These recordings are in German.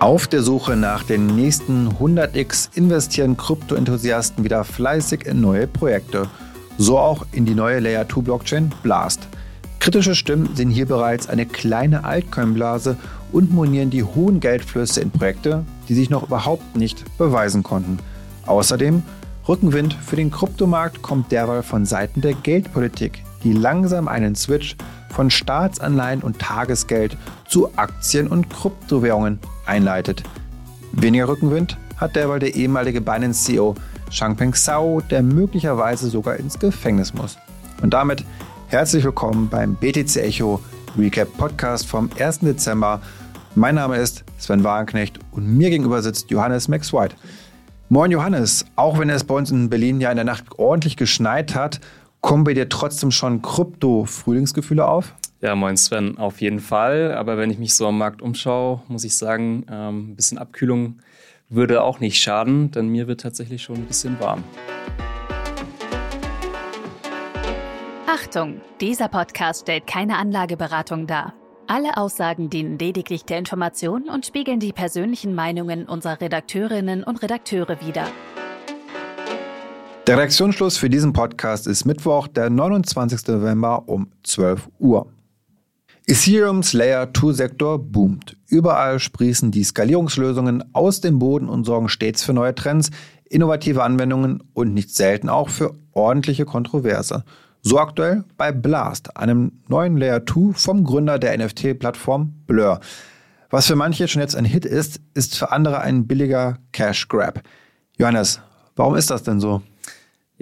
Auf der Suche nach den nächsten 100x investieren Krypto-Enthusiasten wieder fleißig in neue Projekte. So auch in die neue Layer 2 Blockchain Blast. Kritische Stimmen sehen hier bereits eine kleine Altcoin-Blase und monieren die hohen Geldflüsse in Projekte, die sich noch überhaupt nicht beweisen konnten. Außerdem Rückenwind für den Kryptomarkt kommt derweil von Seiten der Geldpolitik, die langsam einen Switch von Staatsanleihen und Tagesgeld zu Aktien und Kryptowährungen einleitet. Weniger Rückenwind hat derweil der ehemalige Binance-CEO Changpeng Zhao, der möglicherweise sogar ins Gefängnis muss. Und damit herzlich willkommen beim BTC Echo Recap Podcast vom 1. Dezember. Mein Name ist Sven Wagenknecht und mir gegenüber sitzt Johannes Max White. Moin Johannes, auch wenn es bei uns in Berlin ja in der Nacht ordentlich geschneit hat, kommen bei dir trotzdem schon Krypto-Frühlingsgefühle auf? Ja, moin Sven, auf jeden Fall. Aber wenn ich mich so am Markt umschaue, muss ich sagen, ähm, ein bisschen Abkühlung würde auch nicht schaden, denn mir wird tatsächlich schon ein bisschen warm. Achtung, dieser Podcast stellt keine Anlageberatung dar. Alle Aussagen dienen lediglich der Information und spiegeln die persönlichen Meinungen unserer Redakteurinnen und Redakteure wider. Der Reaktionsschluss für diesen Podcast ist Mittwoch, der 29. November um 12 Uhr. Ethereums Layer 2 Sektor boomt. Überall sprießen die Skalierungslösungen aus dem Boden und sorgen stets für neue Trends, innovative Anwendungen und nicht selten auch für ordentliche Kontroverse. So aktuell bei Blast, einem neuen Layer 2 vom Gründer der NFT-Plattform Blur. Was für manche schon jetzt ein Hit ist, ist für andere ein billiger Cash Grab. Johannes, warum ist das denn so?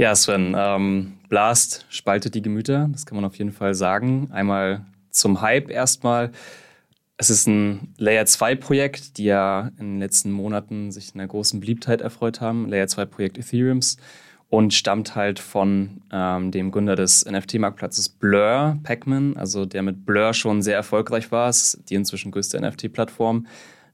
Ja, Sven, ähm, Blast spaltet die Gemüter, das kann man auf jeden Fall sagen. Einmal zum Hype erstmal. Es ist ein Layer 2 Projekt, die ja in den letzten Monaten sich einer großen Beliebtheit erfreut haben. Layer 2 Projekt Ethereums und stammt halt von ähm, dem Gründer des NFT-Marktplatzes Blur, Pacman, also der mit Blur schon sehr erfolgreich war. Es ist die inzwischen größte NFT-Plattform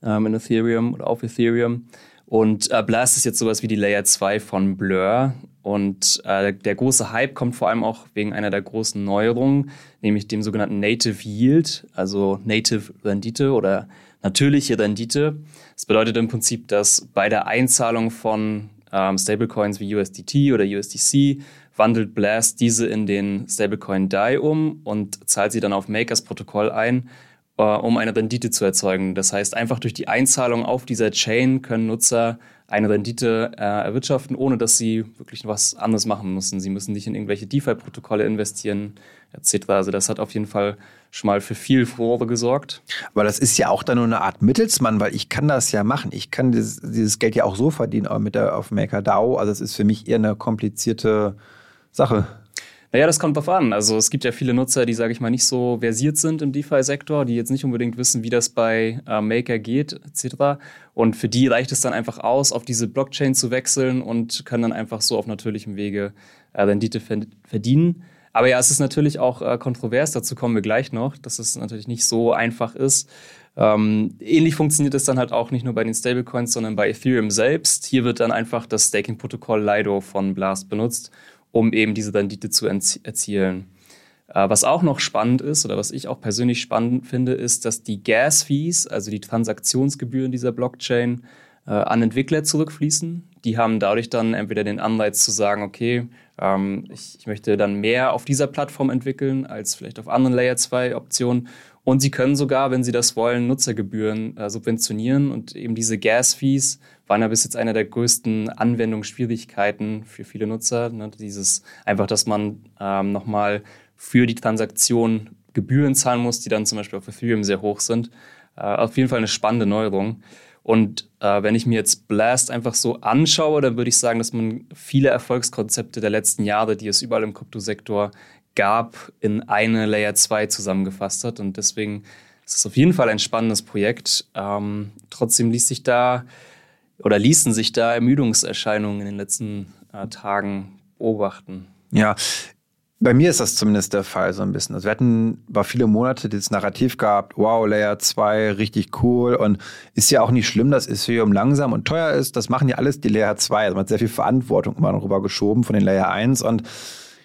ähm, in Ethereum oder auf Ethereum. Und äh, Blast ist jetzt sowas wie die Layer 2 von Blur. Und äh, der große Hype kommt vor allem auch wegen einer der großen Neuerungen, nämlich dem sogenannten Native Yield, also Native Rendite oder natürliche Rendite. Das bedeutet im Prinzip, dass bei der Einzahlung von ähm, Stablecoins wie USDT oder USDC wandelt Blast diese in den Stablecoin DAI um und zahlt sie dann auf Makers Protokoll ein, äh, um eine Rendite zu erzeugen. Das heißt, einfach durch die Einzahlung auf dieser Chain können Nutzer eine Rendite äh, erwirtschaften, ohne dass sie wirklich was anderes machen müssen. Sie müssen nicht in irgendwelche DeFi-Protokolle investieren, etc. Also das hat auf jeden Fall schon mal für viel Furore gesorgt. Aber das ist ja auch dann nur eine Art Mittelsmann, weil ich kann das ja machen. Ich kann dieses, dieses Geld ja auch so verdienen, mit der auf MakerDAO. Also es ist für mich eher eine komplizierte Sache. Naja, das kommt drauf an. Also es gibt ja viele Nutzer, die, sage ich mal, nicht so versiert sind im DeFi-Sektor, die jetzt nicht unbedingt wissen, wie das bei äh, Maker geht, etc. Und für die reicht es dann einfach aus, auf diese Blockchain zu wechseln und können dann einfach so auf natürlichem Wege äh, Rendite verdienen. Aber ja, es ist natürlich auch äh, kontrovers, dazu kommen wir gleich noch, dass es natürlich nicht so einfach ist. Ähm, ähnlich funktioniert es dann halt auch nicht nur bei den Stablecoins, sondern bei Ethereum selbst. Hier wird dann einfach das Staking-Protokoll Lido von Blast benutzt um eben diese Rendite zu erzielen. Äh, was auch noch spannend ist oder was ich auch persönlich spannend finde, ist, dass die Gas-Fees, also die Transaktionsgebühren dieser Blockchain, äh, an Entwickler zurückfließen. Die haben dadurch dann entweder den Anreiz zu sagen, okay, ähm, ich, möchte dann mehr auf dieser Plattform entwickeln als vielleicht auf anderen Layer 2 Optionen. Und sie können sogar, wenn sie das wollen, Nutzergebühren äh, subventionieren und eben diese Gas-Fees waren ja bis jetzt einer der größten Anwendungsschwierigkeiten für viele Nutzer. Ne? Dieses einfach, dass man ähm, nochmal für die Transaktion Gebühren zahlen muss, die dann zum Beispiel auf Ethereum sehr hoch sind. Äh, auf jeden Fall eine spannende Neuerung. Und äh, wenn ich mir jetzt Blast einfach so anschaue, dann würde ich sagen, dass man viele Erfolgskonzepte der letzten Jahre, die es überall im Kryptosektor gab, in eine Layer 2 zusammengefasst hat. Und deswegen ist es auf jeden Fall ein spannendes Projekt. Ähm, trotzdem ließ sich da oder ließen sich da Ermüdungserscheinungen in den letzten äh, Tagen beobachten. Ja, bei mir ist das zumindest der Fall so ein bisschen. Also wir hatten über viele Monate dieses Narrativ gehabt, wow, Layer 2, richtig cool und ist ja auch nicht schlimm, dass Ethereum langsam und teuer ist. Das machen ja alles die Layer 2. Also man hat sehr viel Verantwortung immer noch rüber geschoben von den Layer 1 und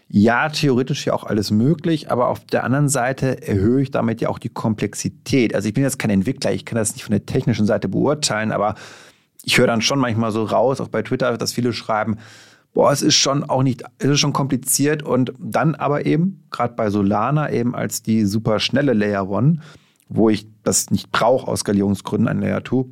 ja, theoretisch ja auch alles möglich, aber auf der anderen Seite erhöhe ich damit ja auch die Komplexität. Also ich bin jetzt kein Entwickler, ich kann das nicht von der technischen Seite beurteilen, aber ich höre dann schon manchmal so raus, auch bei Twitter, dass viele schreiben, boah, es ist schon auch nicht, es ist schon kompliziert. Und dann aber eben, gerade bei Solana eben als die super schnelle Layer One, wo ich das nicht brauche aus Skalierungsgründen ein Layer 2,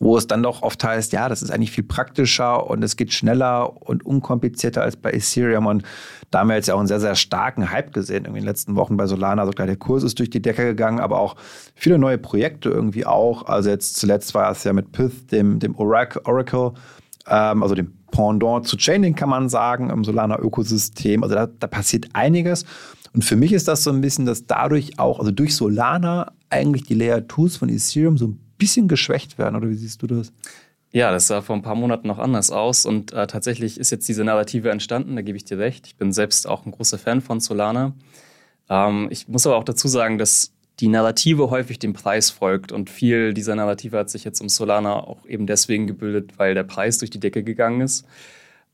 wo es dann doch oft heißt, ja, das ist eigentlich viel praktischer und es geht schneller und unkomplizierter als bei Ethereum. Und da haben wir jetzt ja auch einen sehr, sehr starken Hype gesehen in den letzten Wochen bei Solana. Sogar der Kurs ist durch die Decke gegangen, aber auch viele neue Projekte irgendwie auch. Also jetzt zuletzt war es ja mit Pyth, dem, dem Oracle, ähm, also dem Pendant zu Chainlink kann man sagen, im Solana-Ökosystem. Also da, da passiert einiges. Und für mich ist das so ein bisschen, dass dadurch auch, also durch Solana eigentlich die Layer 2s von Ethereum so ein bisschen geschwächt werden, oder wie siehst du das? Ja, das sah vor ein paar Monaten noch anders aus und äh, tatsächlich ist jetzt diese Narrative entstanden, da gebe ich dir recht. Ich bin selbst auch ein großer Fan von Solana. Ähm, ich muss aber auch dazu sagen, dass die Narrative häufig dem Preis folgt und viel dieser Narrative hat sich jetzt um Solana auch eben deswegen gebildet, weil der Preis durch die Decke gegangen ist.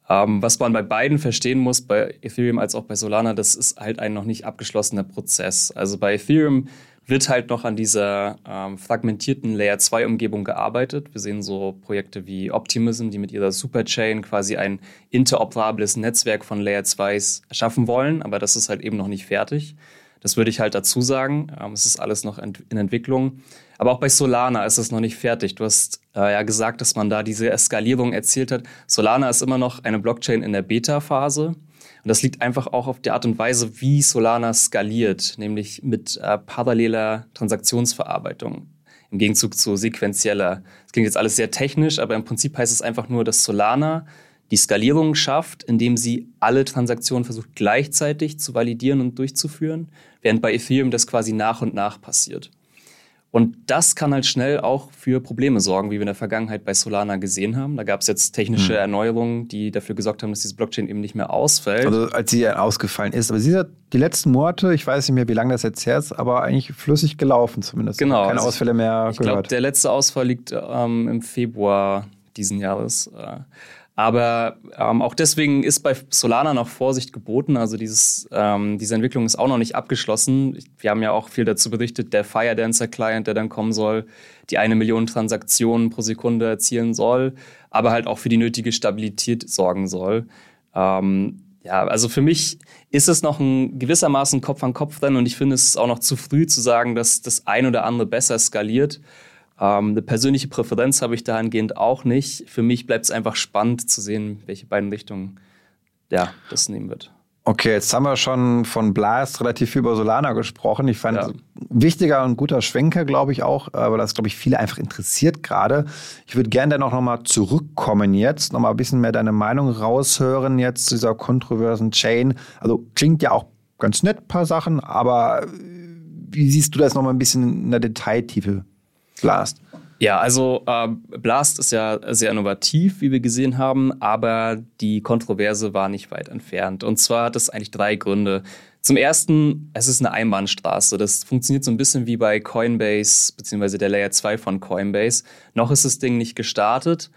Ähm, was man bei beiden verstehen muss, bei Ethereum als auch bei Solana, das ist halt ein noch nicht abgeschlossener Prozess. Also bei Ethereum wird halt noch an dieser ähm, fragmentierten Layer 2 Umgebung gearbeitet. Wir sehen so Projekte wie Optimism, die mit ihrer Superchain quasi ein interoperables Netzwerk von Layer 2s erschaffen wollen, aber das ist halt eben noch nicht fertig. Das würde ich halt dazu sagen. Ähm, es ist alles noch in Entwicklung. Aber auch bei Solana ist es noch nicht fertig. Du hast äh, ja gesagt, dass man da diese Eskalierung erzielt hat. Solana ist immer noch eine Blockchain in der Beta-Phase. Und das liegt einfach auch auf der Art und Weise, wie Solana skaliert, nämlich mit äh, paralleler Transaktionsverarbeitung im Gegenzug zu sequenzieller. Das klingt jetzt alles sehr technisch, aber im Prinzip heißt es einfach nur, dass Solana die Skalierung schafft, indem sie alle Transaktionen versucht gleichzeitig zu validieren und durchzuführen, während bei Ethereum das quasi nach und nach passiert. Und das kann halt schnell auch für Probleme sorgen, wie wir in der Vergangenheit bei Solana gesehen haben. Da gab es jetzt technische hm. Erneuerungen, die dafür gesorgt haben, dass diese Blockchain eben nicht mehr ausfällt. Also als sie ausgefallen ist. Aber sie hat die letzten Monate, ich weiß nicht mehr, wie lange das jetzt her ist, aber eigentlich flüssig gelaufen zumindest. Genau. Keine also Ausfälle mehr ich, ich gehört. Ich glaube, der letzte Ausfall liegt ähm, im Februar diesen Jahres. Aber ähm, auch deswegen ist bei Solana noch Vorsicht geboten. Also dieses, ähm, diese Entwicklung ist auch noch nicht abgeschlossen. Wir haben ja auch viel dazu berichtet, der Fire Dancer Client, der dann kommen soll, die eine Million Transaktionen pro Sekunde erzielen soll, aber halt auch für die nötige Stabilität sorgen soll. Ähm, ja, also für mich ist es noch ein gewissermaßen Kopf an Kopf rennen und ich finde es auch noch zu früh zu sagen, dass das ein oder andere besser skaliert. Ähm, eine persönliche Präferenz habe ich dahingehend auch nicht. Für mich bleibt es einfach spannend zu sehen, welche beiden Richtungen ja, das nehmen wird. Okay, jetzt haben wir schon von Blast relativ viel über Solana gesprochen. Ich fand ja. wichtiger und guter Schwenker, glaube ich auch, weil das, glaube ich, viele einfach interessiert gerade. Ich würde gerne dann auch nochmal zurückkommen jetzt, nochmal ein bisschen mehr deine Meinung raushören jetzt zu dieser kontroversen Chain. Also klingt ja auch ganz nett, paar Sachen, aber wie siehst du das nochmal ein bisschen in der Detailtiefe? Blast? Ja, also äh, Blast ist ja sehr innovativ, wie wir gesehen haben, aber die Kontroverse war nicht weit entfernt. Und zwar hat es eigentlich drei Gründe. Zum ersten, es ist eine Einbahnstraße. Das funktioniert so ein bisschen wie bei Coinbase, beziehungsweise der Layer 2 von Coinbase. Noch ist das Ding nicht gestartet,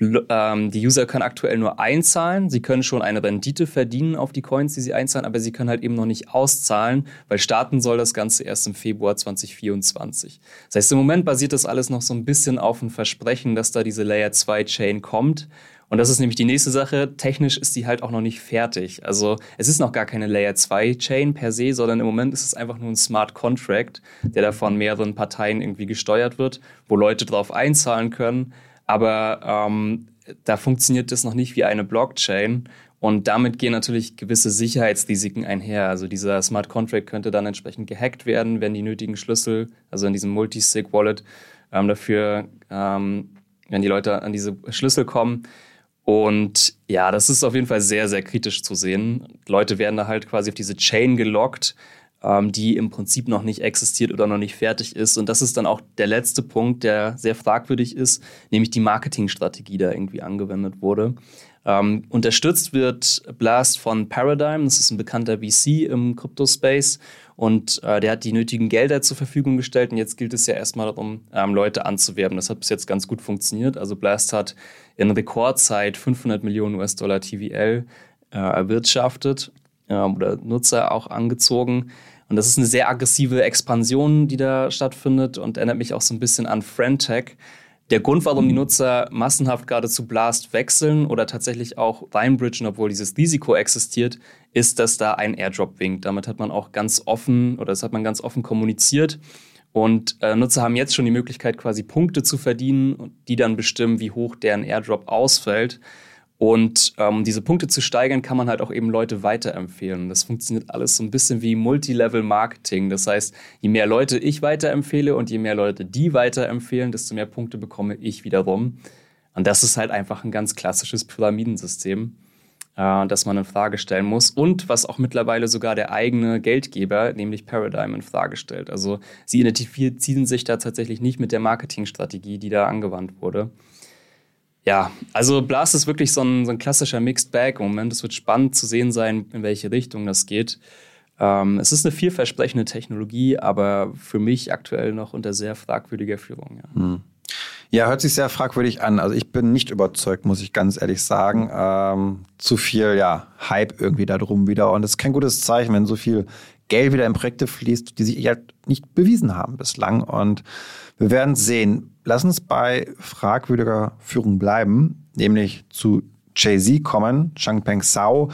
die User können aktuell nur einzahlen. Sie können schon eine Rendite verdienen auf die Coins, die sie einzahlen, aber sie können halt eben noch nicht auszahlen, weil starten soll das Ganze erst im Februar 2024. Das heißt, im Moment basiert das alles noch so ein bisschen auf dem Versprechen, dass da diese Layer 2 Chain kommt. Und das ist nämlich die nächste Sache. Technisch ist die halt auch noch nicht fertig. Also es ist noch gar keine Layer 2 Chain per se, sondern im Moment ist es einfach nur ein Smart Contract, der da von mehreren Parteien irgendwie gesteuert wird, wo Leute drauf einzahlen können. Aber ähm, da funktioniert das noch nicht wie eine Blockchain. Und damit gehen natürlich gewisse Sicherheitsrisiken einher. Also dieser Smart Contract könnte dann entsprechend gehackt werden, wenn die nötigen Schlüssel, also in diesem Multisig-Wallet, ähm, dafür, ähm, wenn die Leute an diese Schlüssel kommen. Und ja, das ist auf jeden Fall sehr, sehr kritisch zu sehen. Leute werden da halt quasi auf diese Chain gelockt ähm, die im Prinzip noch nicht existiert oder noch nicht fertig ist. Und das ist dann auch der letzte Punkt, der sehr fragwürdig ist, nämlich die Marketingstrategie, da irgendwie angewendet wurde. Ähm, unterstützt wird Blast von Paradigm, das ist ein bekannter VC im Crypto-Space und äh, der hat die nötigen Gelder zur Verfügung gestellt und jetzt gilt es ja erstmal darum, ähm, Leute anzuwerben. Das hat bis jetzt ganz gut funktioniert. Also Blast hat in Rekordzeit 500 Millionen US-Dollar TVL äh, erwirtschaftet ähm, oder Nutzer auch angezogen. Und das ist eine sehr aggressive Expansion, die da stattfindet und erinnert mich auch so ein bisschen an Friendtech. Der Grund, warum die Nutzer massenhaft gerade zu Blast wechseln oder tatsächlich auch reinbridgen, obwohl dieses Risiko existiert, ist, dass da ein Airdrop winkt. Damit hat man auch ganz offen oder das hat man ganz offen kommuniziert. Und äh, Nutzer haben jetzt schon die Möglichkeit, quasi Punkte zu verdienen, die dann bestimmen, wie hoch deren Airdrop ausfällt. Und ähm, diese Punkte zu steigern, kann man halt auch eben Leute weiterempfehlen. Das funktioniert alles so ein bisschen wie Multilevel-Marketing. Das heißt, je mehr Leute ich weiterempfehle und je mehr Leute die weiterempfehlen, desto mehr Punkte bekomme ich wiederum. Und das ist halt einfach ein ganz klassisches Pyramidensystem äh, das man in Frage stellen muss und was auch mittlerweile sogar der eigene Geldgeber, nämlich Paradigm, in Frage stellt. Also sie identifizieren sich da tatsächlich nicht mit der Marketingstrategie, die da angewandt wurde. Ja, also Blast ist wirklich so ein, so ein klassischer Mixed Bag im Moment. Es wird spannend zu sehen sein, in welche Richtung das geht. Ähm, es ist eine vielversprechende Technologie, aber für mich aktuell noch unter sehr fragwürdiger Führung. Ja. Hm. Ja, hört sich sehr fragwürdig an. Also ich bin nicht überzeugt, muss ich ganz ehrlich sagen. Ähm, zu viel, ja, Hype irgendwie darum wieder. Und es ist kein gutes Zeichen, wenn so viel Geld wieder in Projekte fließt, die sich halt nicht bewiesen haben bislang. Und wir werden sehen. Lass uns bei fragwürdiger Führung bleiben, nämlich zu Jay-Z kommen, Changpeng Zhao.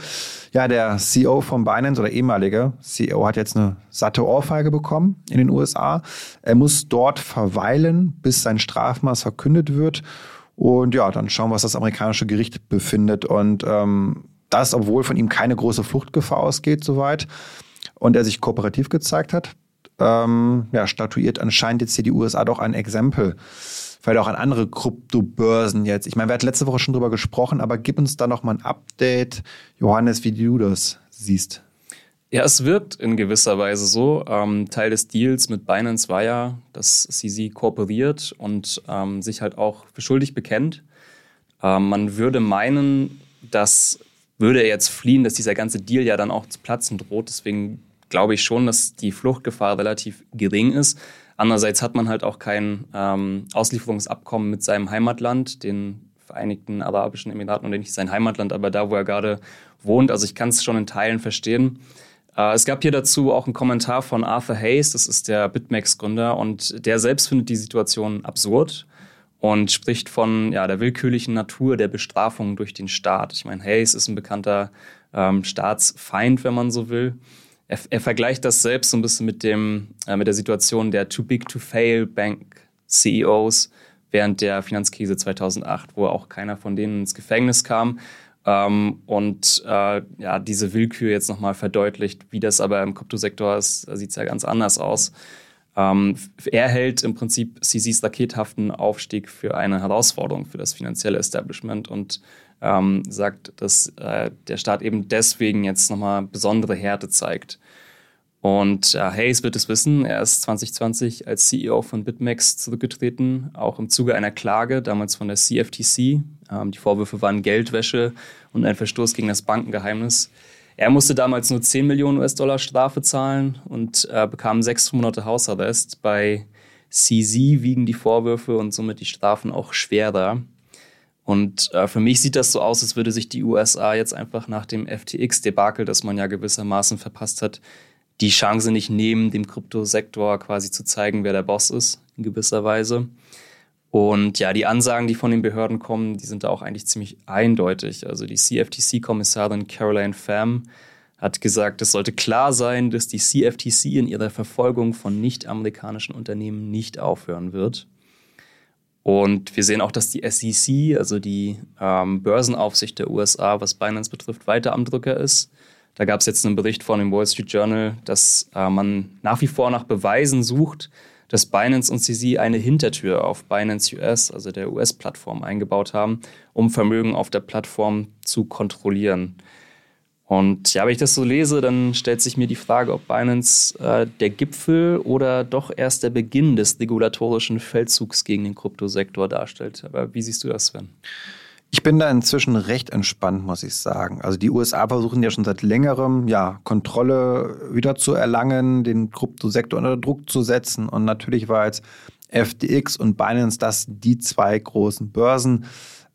Ja, der CEO von Binance oder ehemalige CEO hat jetzt eine satte Ohrfeige bekommen in den USA. Er muss dort verweilen, bis sein Strafmaß verkündet wird. Und ja, dann schauen wir, was das amerikanische Gericht befindet. Und ähm, das, obwohl von ihm keine große Fluchtgefahr ausgeht, soweit. Und er sich kooperativ gezeigt hat, ähm, ja, statuiert anscheinend jetzt hier die USA doch ein Exempel vielleicht auch an andere Kryptobörsen jetzt. Ich meine, wir hatten letzte Woche schon drüber gesprochen, aber gib uns da noch mal ein Update, Johannes, wie du das siehst. Ja, es wirkt in gewisser Weise so. Ähm, Teil des Deals mit Binance war ja, dass CZ kooperiert und ähm, sich halt auch für schuldig bekennt. Ähm, man würde meinen, dass würde er jetzt fliehen, dass dieser ganze Deal ja dann auch zu platzen droht. Deswegen glaube ich schon, dass die Fluchtgefahr relativ gering ist. Andererseits hat man halt auch kein ähm, Auslieferungsabkommen mit seinem Heimatland, den Vereinigten Arabischen Emiraten oder nicht sein Heimatland, aber da, wo er gerade wohnt. Also ich kann es schon in Teilen verstehen. Äh, es gab hier dazu auch einen Kommentar von Arthur Hayes, das ist der BitMEX-Gründer, und der selbst findet die Situation absurd und spricht von ja, der willkürlichen Natur der Bestrafung durch den Staat. Ich meine, Hayes ist ein bekannter ähm, Staatsfeind, wenn man so will er, er, vergleicht das selbst so ein bisschen mit, dem, äh, mit der Situation der Too Big to Fail Bank CEOs während der Finanzkrise 2008, wo auch keiner von denen ins Gefängnis kam. Ähm, und äh, ja, diese Willkür jetzt nochmal verdeutlicht, wie das aber im Kryptosektor ist, sieht es ja ganz anders aus. Ähm, er hält im Prinzip CCs rakethaften Aufstieg für eine Herausforderung für das finanzielle Establishment und ähm, sagt, dass äh, der Staat eben deswegen jetzt nochmal besondere Härte zeigt. Und äh, Hayes wird es wissen, er ist 2020 als CEO von BitMEX zurückgetreten, auch im Zuge einer Klage, damals von der CFTC. Ähm, die Vorwürfe waren Geldwäsche und ein Verstoß gegen das Bankengeheimnis. Er musste damals nur 10 Millionen US-Dollar Strafe zahlen und äh, bekam sechs Monate Hausarrest. Bei CZ wiegen die Vorwürfe und somit die Strafen auch schwerer. Und äh, für mich sieht das so aus, als würde sich die USA jetzt einfach nach dem FTX-Debakel, das man ja gewissermaßen verpasst hat, die Chance nicht nehmen, dem Kryptosektor quasi zu zeigen, wer der Boss ist, in gewisser Weise. Und ja, die Ansagen, die von den Behörden kommen, die sind da auch eigentlich ziemlich eindeutig. Also die CFTC-Kommissarin Caroline Pham hat gesagt, es sollte klar sein, dass die CFTC in ihrer Verfolgung von nicht-amerikanischen Unternehmen nicht aufhören wird. Und wir sehen auch, dass die SEC, also die ähm, Börsenaufsicht der USA, was Binance betrifft, weiter am Drücker ist. Da gab es jetzt einen Bericht von dem Wall Street Journal, dass äh, man nach wie vor nach Beweisen sucht, dass Binance und CZ eine Hintertür auf Binance US, also der US-Plattform, eingebaut haben, um Vermögen auf der Plattform zu kontrollieren. Und ja, wenn ich das so lese, dann stellt sich mir die Frage, ob Binance äh, der Gipfel oder doch erst der Beginn des regulatorischen Feldzugs gegen den Kryptosektor darstellt. Aber wie siehst du das, Sven? Ich bin da inzwischen recht entspannt, muss ich sagen. Also die USA versuchen ja schon seit längerem, ja, Kontrolle wieder zu erlangen, den Kryptosektor unter Druck zu setzen. Und natürlich war jetzt FTX und Binance das die zwei großen Börsen.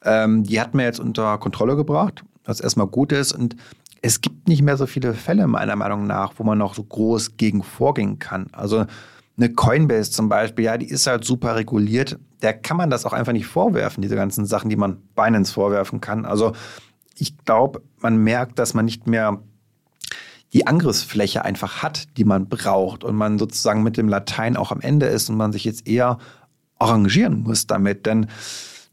Ähm, die hat man jetzt unter Kontrolle gebracht, was erstmal gut ist. Und es gibt nicht mehr so viele Fälle, meiner Meinung nach, wo man noch so groß gegen vorgehen kann. Also eine Coinbase zum Beispiel, ja, die ist halt super reguliert. Der kann man das auch einfach nicht vorwerfen, diese ganzen Sachen, die man Binance vorwerfen kann. Also ich glaube, man merkt, dass man nicht mehr die Angriffsfläche einfach hat, die man braucht und man sozusagen mit dem Latein auch am Ende ist und man sich jetzt eher arrangieren muss damit. Denn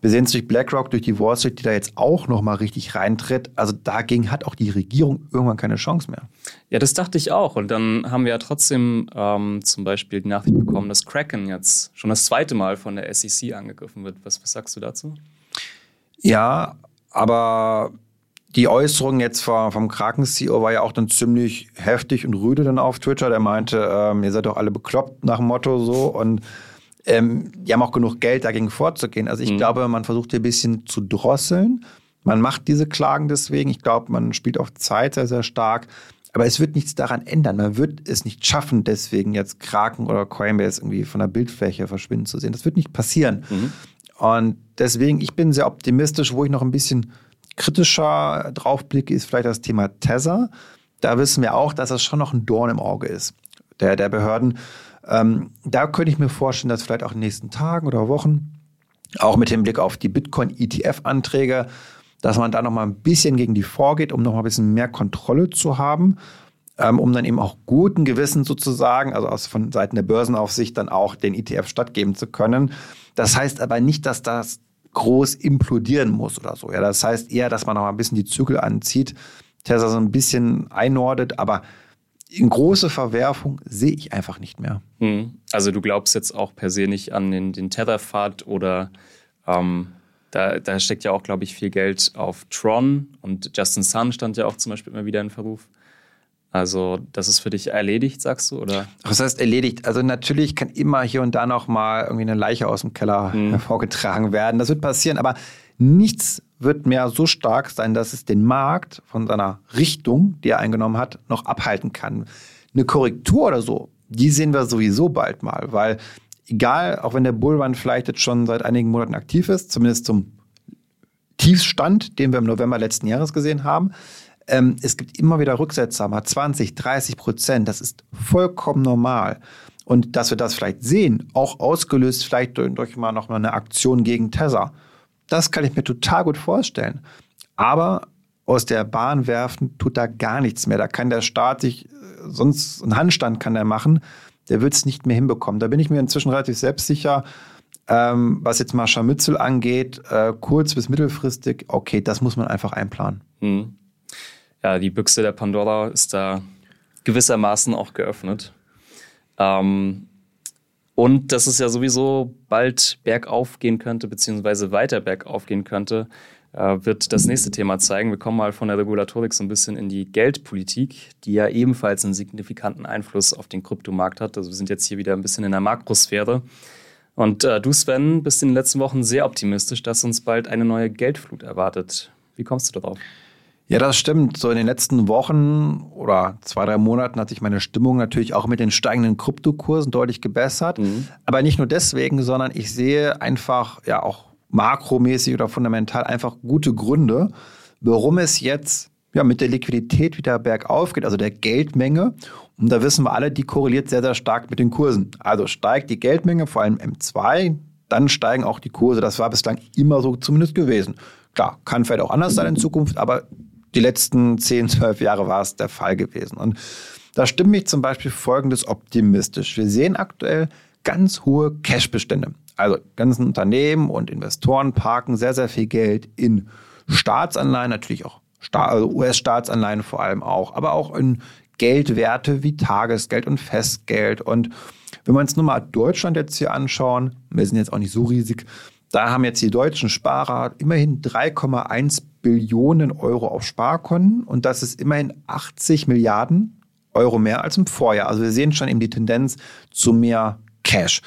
wir sehen es durch BlackRock, durch die Wall Street, die da jetzt auch nochmal richtig reintritt. Also dagegen hat auch die Regierung irgendwann keine Chance mehr. Ja, das dachte ich auch. Und dann haben wir ja trotzdem ähm, zum Beispiel die Nachricht bekommen, dass Kraken jetzt schon das zweite Mal von der SEC angegriffen wird. Was, was sagst du dazu? Ja, aber die Äußerung jetzt vom, vom Kraken-CEO war ja auch dann ziemlich heftig und rüde dann auf Twitter. Der meinte, ähm, ihr seid doch alle bekloppt nach dem Motto so. Und ähm, die haben auch genug Geld, dagegen vorzugehen. Also ich mhm. glaube, man versucht hier ein bisschen zu drosseln. Man macht diese Klagen deswegen. Ich glaube, man spielt auf Zeit sehr, sehr stark. Aber es wird nichts daran ändern. Man wird es nicht schaffen, deswegen jetzt Kraken oder Coinbase irgendwie von der Bildfläche verschwinden zu sehen. Das wird nicht passieren. Mhm. Und deswegen, ich bin sehr optimistisch, wo ich noch ein bisschen kritischer drauf blicke, ist vielleicht das Thema Tether. Da wissen wir auch, dass das schon noch ein Dorn im Auge ist der, der Behörden. Ähm, da könnte ich mir vorstellen, dass vielleicht auch in den nächsten Tagen oder Wochen, auch mit Hinblick auf die Bitcoin-ETF-Anträge, dass man da noch mal ein bisschen gegen die vorgeht, um noch mal ein bisschen mehr Kontrolle zu haben, ähm, um dann eben auch guten Gewissen sozusagen, also aus, von Seiten der Börsenaufsicht, dann auch den ETF stattgeben zu können. Das heißt aber nicht, dass das groß implodieren muss oder so. Ja, das heißt eher, dass man noch mal ein bisschen die Zügel anzieht, Tesla so ein bisschen einordnet, aber in große Verwerfung sehe ich einfach nicht mehr. Hm. Also du glaubst jetzt auch per se nicht an den, den Tetherpfad oder ähm, da, da steckt ja auch, glaube ich, viel Geld auf Tron und Justin Sun stand ja auch zum Beispiel immer wieder in Verruf. Also das ist für dich erledigt, sagst du, oder? Was heißt erledigt? Also natürlich kann immer hier und da noch mal irgendwie eine Leiche aus dem Keller hm. hervorgetragen werden. Das wird passieren, aber nichts wird mehr so stark sein, dass es den Markt von seiner Richtung, die er eingenommen hat, noch abhalten kann. Eine Korrektur oder so, die sehen wir sowieso bald mal, weil egal, auch wenn der Bullrun vielleicht jetzt schon seit einigen Monaten aktiv ist, zumindest zum Tiefstand, den wir im November letzten Jahres gesehen haben, ähm, es gibt immer wieder Rücksetzer, mal 20, 30 Prozent. Das ist vollkommen normal. Und dass wir das vielleicht sehen, auch ausgelöst vielleicht durch, durch mal noch mal eine Aktion gegen Tether, das kann ich mir total gut vorstellen. Aber aus der Bahn werfen tut da gar nichts mehr. Da kann der Staat sich, äh, sonst einen Handstand kann er machen, der wird es nicht mehr hinbekommen. Da bin ich mir inzwischen relativ selbstsicher. Ähm, was jetzt mal Scharmützel angeht, äh, kurz- bis mittelfristig, okay, das muss man einfach einplanen. Hm. Ja, die Büchse der Pandora ist da gewissermaßen auch geöffnet. Ähm, und dass es ja sowieso bald bergauf gehen könnte, beziehungsweise weiter bergauf gehen könnte, äh, wird das nächste Thema zeigen. Wir kommen mal von der Regulatorik so ein bisschen in die Geldpolitik, die ja ebenfalls einen signifikanten Einfluss auf den Kryptomarkt hat. Also wir sind jetzt hier wieder ein bisschen in der Makrosphäre. Und äh, du, Sven, bist in den letzten Wochen sehr optimistisch, dass uns bald eine neue Geldflut erwartet. Wie kommst du darauf? Ja, das stimmt. So in den letzten Wochen oder zwei, drei Monaten hat sich meine Stimmung natürlich auch mit den steigenden Kryptokursen deutlich gebessert. Mhm. Aber nicht nur deswegen, sondern ich sehe einfach ja auch makromäßig oder fundamental einfach gute Gründe, warum es jetzt ja, mit der Liquidität wieder bergauf geht, also der Geldmenge. Und da wissen wir alle, die korreliert sehr, sehr stark mit den Kursen. Also steigt die Geldmenge, vor allem M2, dann steigen auch die Kurse. Das war bislang immer so zumindest gewesen. Klar, kann vielleicht auch anders sein in Zukunft, aber die letzten 10, 12 Jahre war es der Fall gewesen. Und da stimmt mich zum Beispiel Folgendes optimistisch. Wir sehen aktuell ganz hohe Cashbestände. Also ganzen Unternehmen und Investoren parken sehr, sehr viel Geld in Staatsanleihen, natürlich auch also US-Staatsanleihen vor allem auch, aber auch in Geldwerte wie Tagesgeld und Festgeld. Und wenn wir uns nur mal Deutschland jetzt hier anschauen, wir sind jetzt auch nicht so riesig, da haben jetzt die deutschen Sparer immerhin 3,1 Billionen Euro auf Sparkonten und das ist immerhin 80 Milliarden Euro mehr als im Vorjahr. Also wir sehen schon eben die Tendenz zu mehr Cash.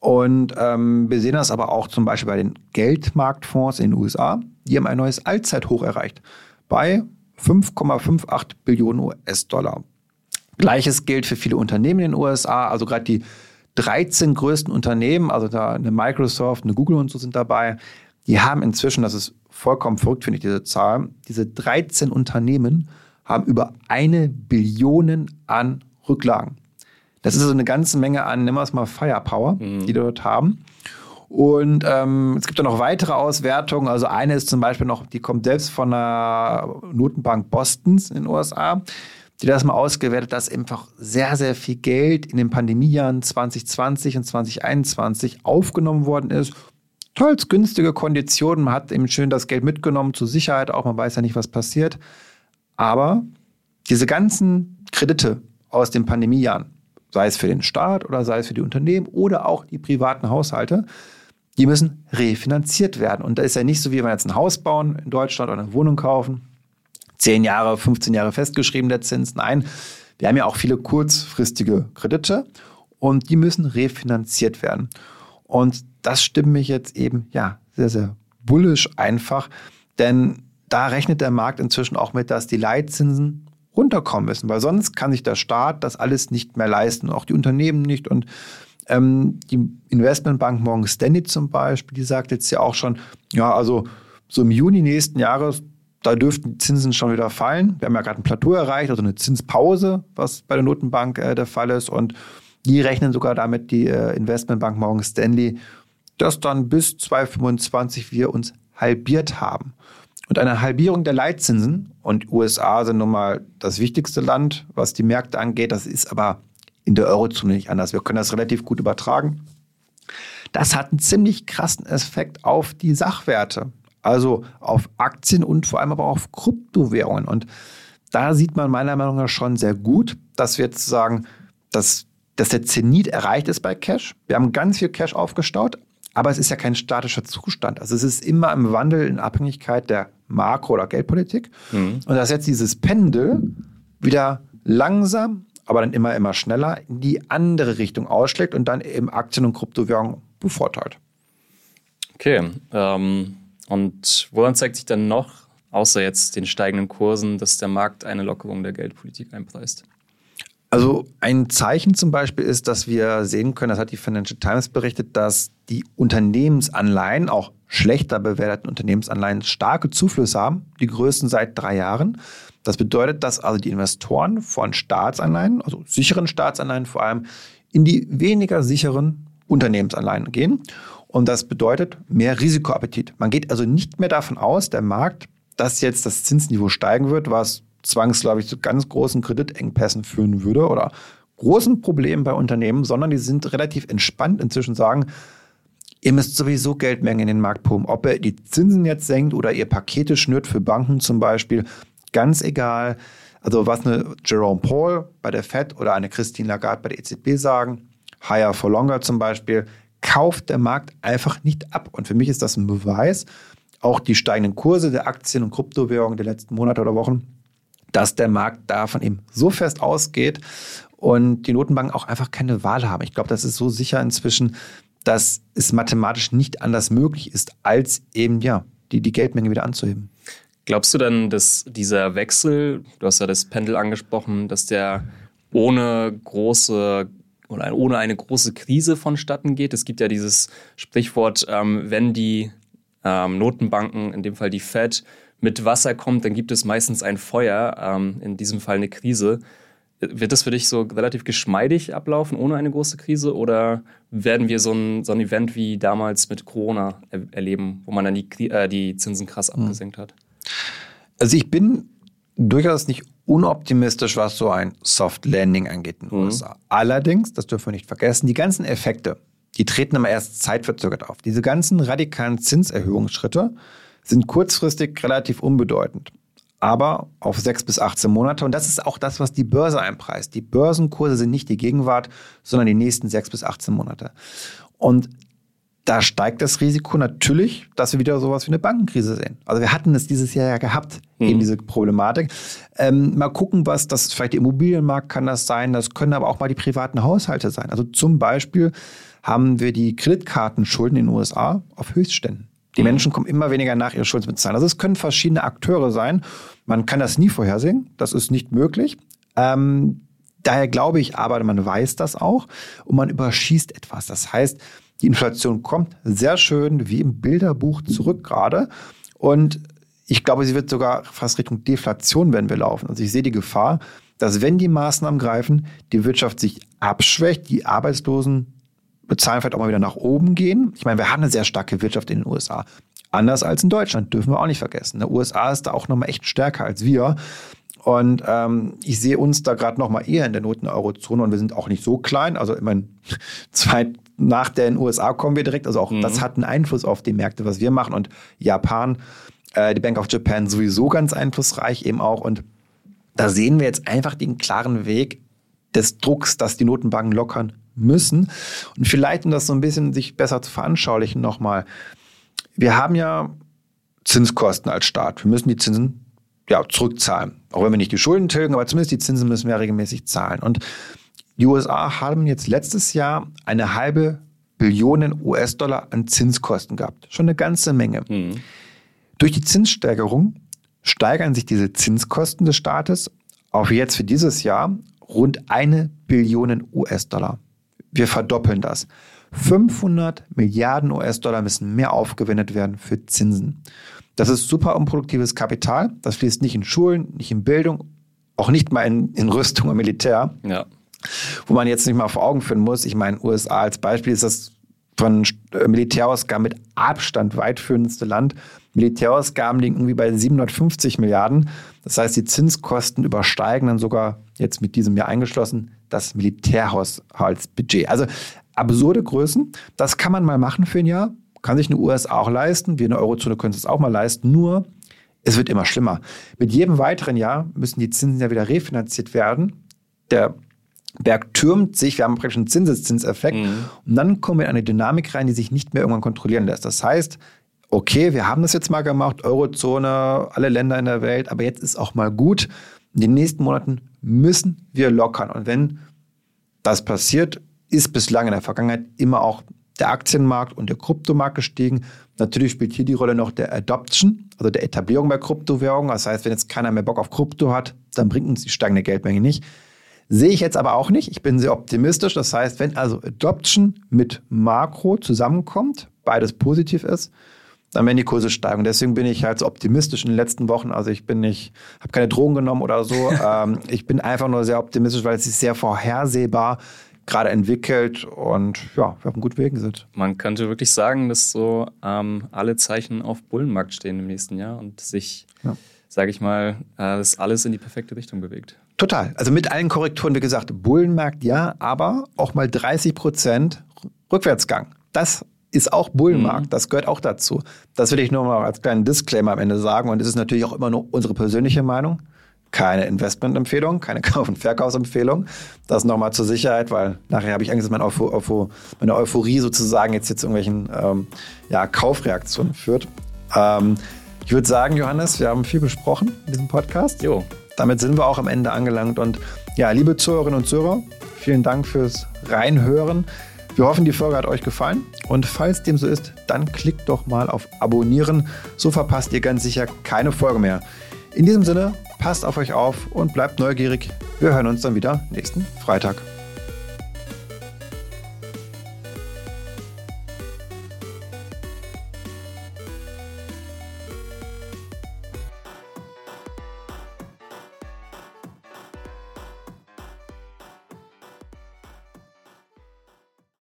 Und ähm, wir sehen das aber auch zum Beispiel bei den Geldmarktfonds in den USA. Die haben ein neues Allzeithoch erreicht bei 5,58 Billionen US-Dollar. Gleiches gilt für viele Unternehmen in den USA. Also gerade die 13 größten Unternehmen, also da eine Microsoft, eine Google und so sind dabei, die haben inzwischen, das ist vollkommen verrückt, finde ich, diese Zahl, diese 13 Unternehmen haben über eine Billion an Rücklagen. Das ist so eine ganze Menge an, nehmen wir es mal Firepower, mhm. die dort haben. Und ähm, es gibt auch noch weitere Auswertungen. Also eine ist zum Beispiel noch, die kommt selbst von der Notenbank Bostons in den USA, die das mal ausgewertet, dass einfach sehr, sehr viel Geld in den Pandemiejahren 2020 und 2021 aufgenommen worden ist. Teils günstige Konditionen. Man hat eben schön das Geld mitgenommen zur Sicherheit auch. Man weiß ja nicht, was passiert. Aber diese ganzen Kredite aus den Pandemiejahren, sei es für den Staat oder sei es für die Unternehmen oder auch die privaten Haushalte, die müssen refinanziert werden. Und da ist ja nicht so, wie wenn wir jetzt ein Haus bauen in Deutschland oder eine Wohnung kaufen, 10 Jahre, 15 Jahre festgeschrieben der Zins. Nein, wir haben ja auch viele kurzfristige Kredite und die müssen refinanziert werden. Und das stimmt mich jetzt eben, ja, sehr, sehr bullisch einfach, denn da rechnet der Markt inzwischen auch mit, dass die Leitzinsen runterkommen müssen, weil sonst kann sich der Staat das alles nicht mehr leisten, auch die Unternehmen nicht. Und ähm, die Investmentbank Morgan Stanley zum Beispiel, die sagt jetzt ja auch schon, ja, also so im Juni nächsten Jahres, da dürften Zinsen schon wieder fallen. Wir haben ja gerade ein Plateau erreicht, also eine Zinspause, was bei der Notenbank äh, der Fall ist. Und die rechnen sogar damit, die äh, Investmentbank Morgan Stanley, dass dann bis 2025 wir uns halbiert haben. Und eine Halbierung der Leitzinsen, und USA sind nun mal das wichtigste Land, was die Märkte angeht, das ist aber in der Eurozone nicht anders. Wir können das relativ gut übertragen. Das hat einen ziemlich krassen Effekt auf die Sachwerte, also auf Aktien und vor allem aber auf Kryptowährungen. Und da sieht man meiner Meinung nach schon sehr gut, dass wir jetzt sagen, dass, dass der Zenit erreicht ist bei Cash. Wir haben ganz viel Cash aufgestaut, aber es ist ja kein statischer Zustand. Also es ist immer im Wandel in Abhängigkeit der Makro- oder Geldpolitik. Mhm. Und dass jetzt dieses Pendel wieder langsam aber dann immer, immer schneller in die andere Richtung ausschlägt und dann eben Aktien und Kryptowährungen bevorteilt. Okay. Ähm, und woran zeigt sich dann noch, außer jetzt den steigenden Kursen, dass der Markt eine Lockerung der Geldpolitik einpreist? Also ein Zeichen zum Beispiel ist, dass wir sehen können, das hat die Financial Times berichtet, dass die Unternehmensanleihen, auch schlechter bewerteten Unternehmensanleihen, starke Zuflüsse haben, die größten seit drei Jahren. Das bedeutet, dass also die Investoren von Staatsanleihen, also sicheren Staatsanleihen vor allem, in die weniger sicheren Unternehmensanleihen gehen. Und das bedeutet mehr Risikoappetit. Man geht also nicht mehr davon aus, der Markt, dass jetzt das Zinsniveau steigen wird, was zwangsläufig zu ganz großen Kreditengpässen führen würde oder großen Problemen bei Unternehmen, sondern die sind relativ entspannt inzwischen sagen, ihr müsst sowieso Geldmengen in den Markt pumpen. Ob ihr die Zinsen jetzt senkt oder ihr Pakete schnürt für Banken zum Beispiel, ganz egal. Also was eine Jerome Paul bei der Fed oder eine Christine Lagarde bei der EZB sagen, higher for longer zum Beispiel, kauft der Markt einfach nicht ab. Und für mich ist das ein Beweis, auch die steigenden Kurse der Aktien und Kryptowährungen der letzten Monate oder Wochen, dass der Markt davon eben so fest ausgeht und die Notenbanken auch einfach keine Wahl haben. Ich glaube, das ist so sicher inzwischen, dass es mathematisch nicht anders möglich ist, als eben ja die, die Geldmenge wieder anzuheben. Glaubst du dann, dass dieser Wechsel, du hast ja das Pendel angesprochen, dass der ohne große oder ohne eine große Krise vonstatten geht? Es gibt ja dieses Sprichwort, ähm, wenn die ähm, Notenbanken, in dem Fall die Fed, mit Wasser kommt, dann gibt es meistens ein Feuer, ähm, in diesem Fall eine Krise. Wird das für dich so relativ geschmeidig ablaufen, ohne eine große Krise? Oder werden wir so ein, so ein Event wie damals mit Corona er erleben, wo man dann die, äh, die Zinsen krass hm. abgesenkt hat? Also ich bin durchaus nicht unoptimistisch, was so ein Soft Landing angeht in den mhm. USA. Allerdings, das dürfen wir nicht vergessen, die ganzen Effekte, die treten immer erst zeitverzögert auf. Diese ganzen radikalen Zinserhöhungsschritte sind kurzfristig relativ unbedeutend. Aber auf sechs bis 18 Monate. Und das ist auch das, was die Börse einpreist. Die Börsenkurse sind nicht die Gegenwart, sondern die nächsten sechs bis 18 Monate. Und da steigt das Risiko natürlich, dass wir wieder sowas wie eine Bankenkrise sehen. Also wir hatten es dieses Jahr ja gehabt, mhm. eben diese Problematik. Ähm, mal gucken, was das, vielleicht der Immobilienmarkt kann das sein, das können aber auch mal die privaten Haushalte sein. Also zum Beispiel haben wir die Kreditkartenschulden in den USA auf Höchstständen. Die mhm. Menschen kommen immer weniger nach, ihre Schulden zu bezahlen. Also es können verschiedene Akteure sein. Man kann das nie vorhersehen. Das ist nicht möglich. Ähm, daher glaube ich aber, man weiß das auch und man überschießt etwas. Das heißt, die Inflation kommt sehr schön wie im Bilderbuch zurück gerade. Und ich glaube, sie wird sogar fast Richtung Deflation, wenn wir laufen. Also ich sehe die Gefahr, dass wenn die Maßnahmen greifen, die Wirtschaft sich abschwächt, die Arbeitslosen bezahlen vielleicht auch mal wieder nach oben gehen. Ich meine, wir haben eine sehr starke Wirtschaft in den USA. Anders als in Deutschland, dürfen wir auch nicht vergessen. In den USA ist da auch nochmal echt stärker als wir. Und ähm, ich sehe uns da gerade nochmal eher in der Noten Eurozone und wir sind auch nicht so klein. Also ich meine, zwei, nach den USA kommen wir direkt. Also auch mhm. das hat einen Einfluss auf die Märkte, was wir machen. Und Japan, äh, die Bank of Japan sowieso ganz einflussreich eben auch. Und da sehen wir jetzt einfach den klaren Weg des Drucks, dass die Notenbanken lockern müssen. Und vielleicht, um das so ein bisschen sich besser zu veranschaulichen, nochmal. Wir haben ja Zinskosten als Staat. Wir müssen die Zinsen ja, zurückzahlen. Auch wenn wir nicht die Schulden tilgen, aber zumindest die Zinsen müssen wir regelmäßig zahlen. Und die USA haben jetzt letztes Jahr eine halbe Billionen US-Dollar an Zinskosten gehabt. Schon eine ganze Menge. Mhm. Durch die Zinssteigerung steigern sich diese Zinskosten des Staates auf jetzt für dieses Jahr rund eine Billion US-Dollar. Wir verdoppeln das. 500 Milliarden US-Dollar müssen mehr aufgewendet werden für Zinsen. Das ist super unproduktives Kapital. Das fließt nicht in Schulen, nicht in Bildung, auch nicht mal in, in Rüstung und Militär. Ja. Wo man jetzt nicht mal vor Augen führen muss. Ich meine, USA als Beispiel ist das von Militärausgaben mit Abstand weitführendste Land. Militärausgaben liegen irgendwie bei 750 Milliarden. Das heißt, die Zinskosten übersteigen dann sogar jetzt mit diesem Jahr eingeschlossen das Militärhaushaltsbudget. Also absurde Größen. Das kann man mal machen für ein Jahr. Kann sich eine USA auch leisten. Wir in der Eurozone können es auch mal leisten. Nur, es wird immer schlimmer. Mit jedem weiteren Jahr müssen die Zinsen ja wieder refinanziert werden. Der Berg türmt sich, wir haben praktisch einen Zinseszinseffekt. Mhm. Und dann kommen wir in eine Dynamik rein, die sich nicht mehr irgendwann kontrollieren lässt. Das heißt, okay, wir haben das jetzt mal gemacht, Eurozone, alle Länder in der Welt, aber jetzt ist auch mal gut. In den nächsten Monaten müssen wir lockern. Und wenn das passiert, ist bislang in der Vergangenheit immer auch der Aktienmarkt und der Kryptomarkt gestiegen. Natürlich spielt hier die Rolle noch der Adoption, also der Etablierung bei Kryptowährungen. Das heißt, wenn jetzt keiner mehr Bock auf Krypto hat, dann bringt uns die steigende Geldmenge nicht. Sehe ich jetzt aber auch nicht. Ich bin sehr optimistisch. Das heißt, wenn also Adoption mit Makro zusammenkommt, beides positiv ist, dann werden die Kurse steigen. Deswegen bin ich halt so optimistisch in den letzten Wochen. Also ich bin nicht, habe keine Drogen genommen oder so. ähm, ich bin einfach nur sehr optimistisch, weil es ist sehr vorhersehbar gerade entwickelt und ja, wir auf einem guten Weg sind. Man könnte wirklich sagen, dass so ähm, alle Zeichen auf Bullenmarkt stehen im nächsten Jahr und sich, ja. sage ich mal, äh, das alles in die perfekte Richtung bewegt. Total. Also mit allen Korrekturen, wie gesagt, Bullenmarkt ja, aber auch mal 30 Prozent Rückwärtsgang. Das ist auch Bullenmarkt. Mhm. Das gehört auch dazu. Das will ich nur mal als kleinen Disclaimer am Ende sagen. Und es ist natürlich auch immer nur unsere persönliche Meinung keine Investmentempfehlung, keine Kauf- und Verkaufsempfehlung. Das nochmal zur Sicherheit, weil nachher habe ich Angst, dass meine, Eupho Eupho meine Euphorie sozusagen jetzt, jetzt irgendwelchen ähm, ja, Kaufreaktionen führt. Ähm, ich würde sagen, Johannes, wir haben viel besprochen in diesem Podcast. Jo. Damit sind wir auch am Ende angelangt. Und ja, liebe Zuhörerinnen und Zuhörer, vielen Dank fürs Reinhören. Wir hoffen, die Folge hat euch gefallen. Und falls dem so ist, dann klickt doch mal auf Abonnieren. So verpasst ihr ganz sicher keine Folge mehr. In diesem Sinne, passt auf euch auf und bleibt neugierig. Wir hören uns dann wieder nächsten Freitag.